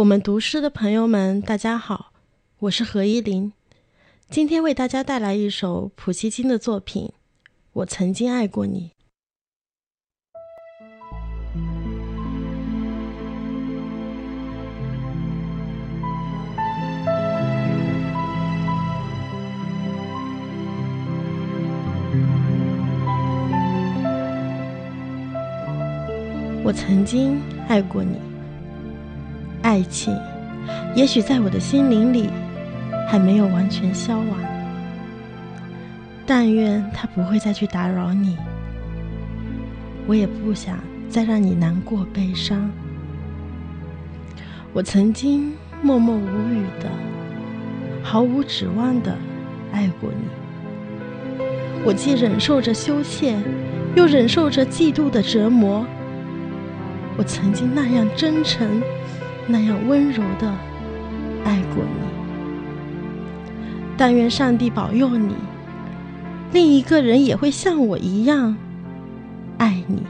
我们读诗的朋友们，大家好，我是何依林，今天为大家带来一首普希金的作品《我曾经爱过你》。我曾经爱过你。爱情，也许在我的心灵里还没有完全消亡。但愿他不会再去打扰你，我也不想再让你难过悲伤。我曾经默默无语的、毫无指望的爱过你。我既忍受着羞怯，又忍受着嫉妒的折磨。我曾经那样真诚。那样温柔的爱过你，但愿上帝保佑你，另一个人也会像我一样爱你。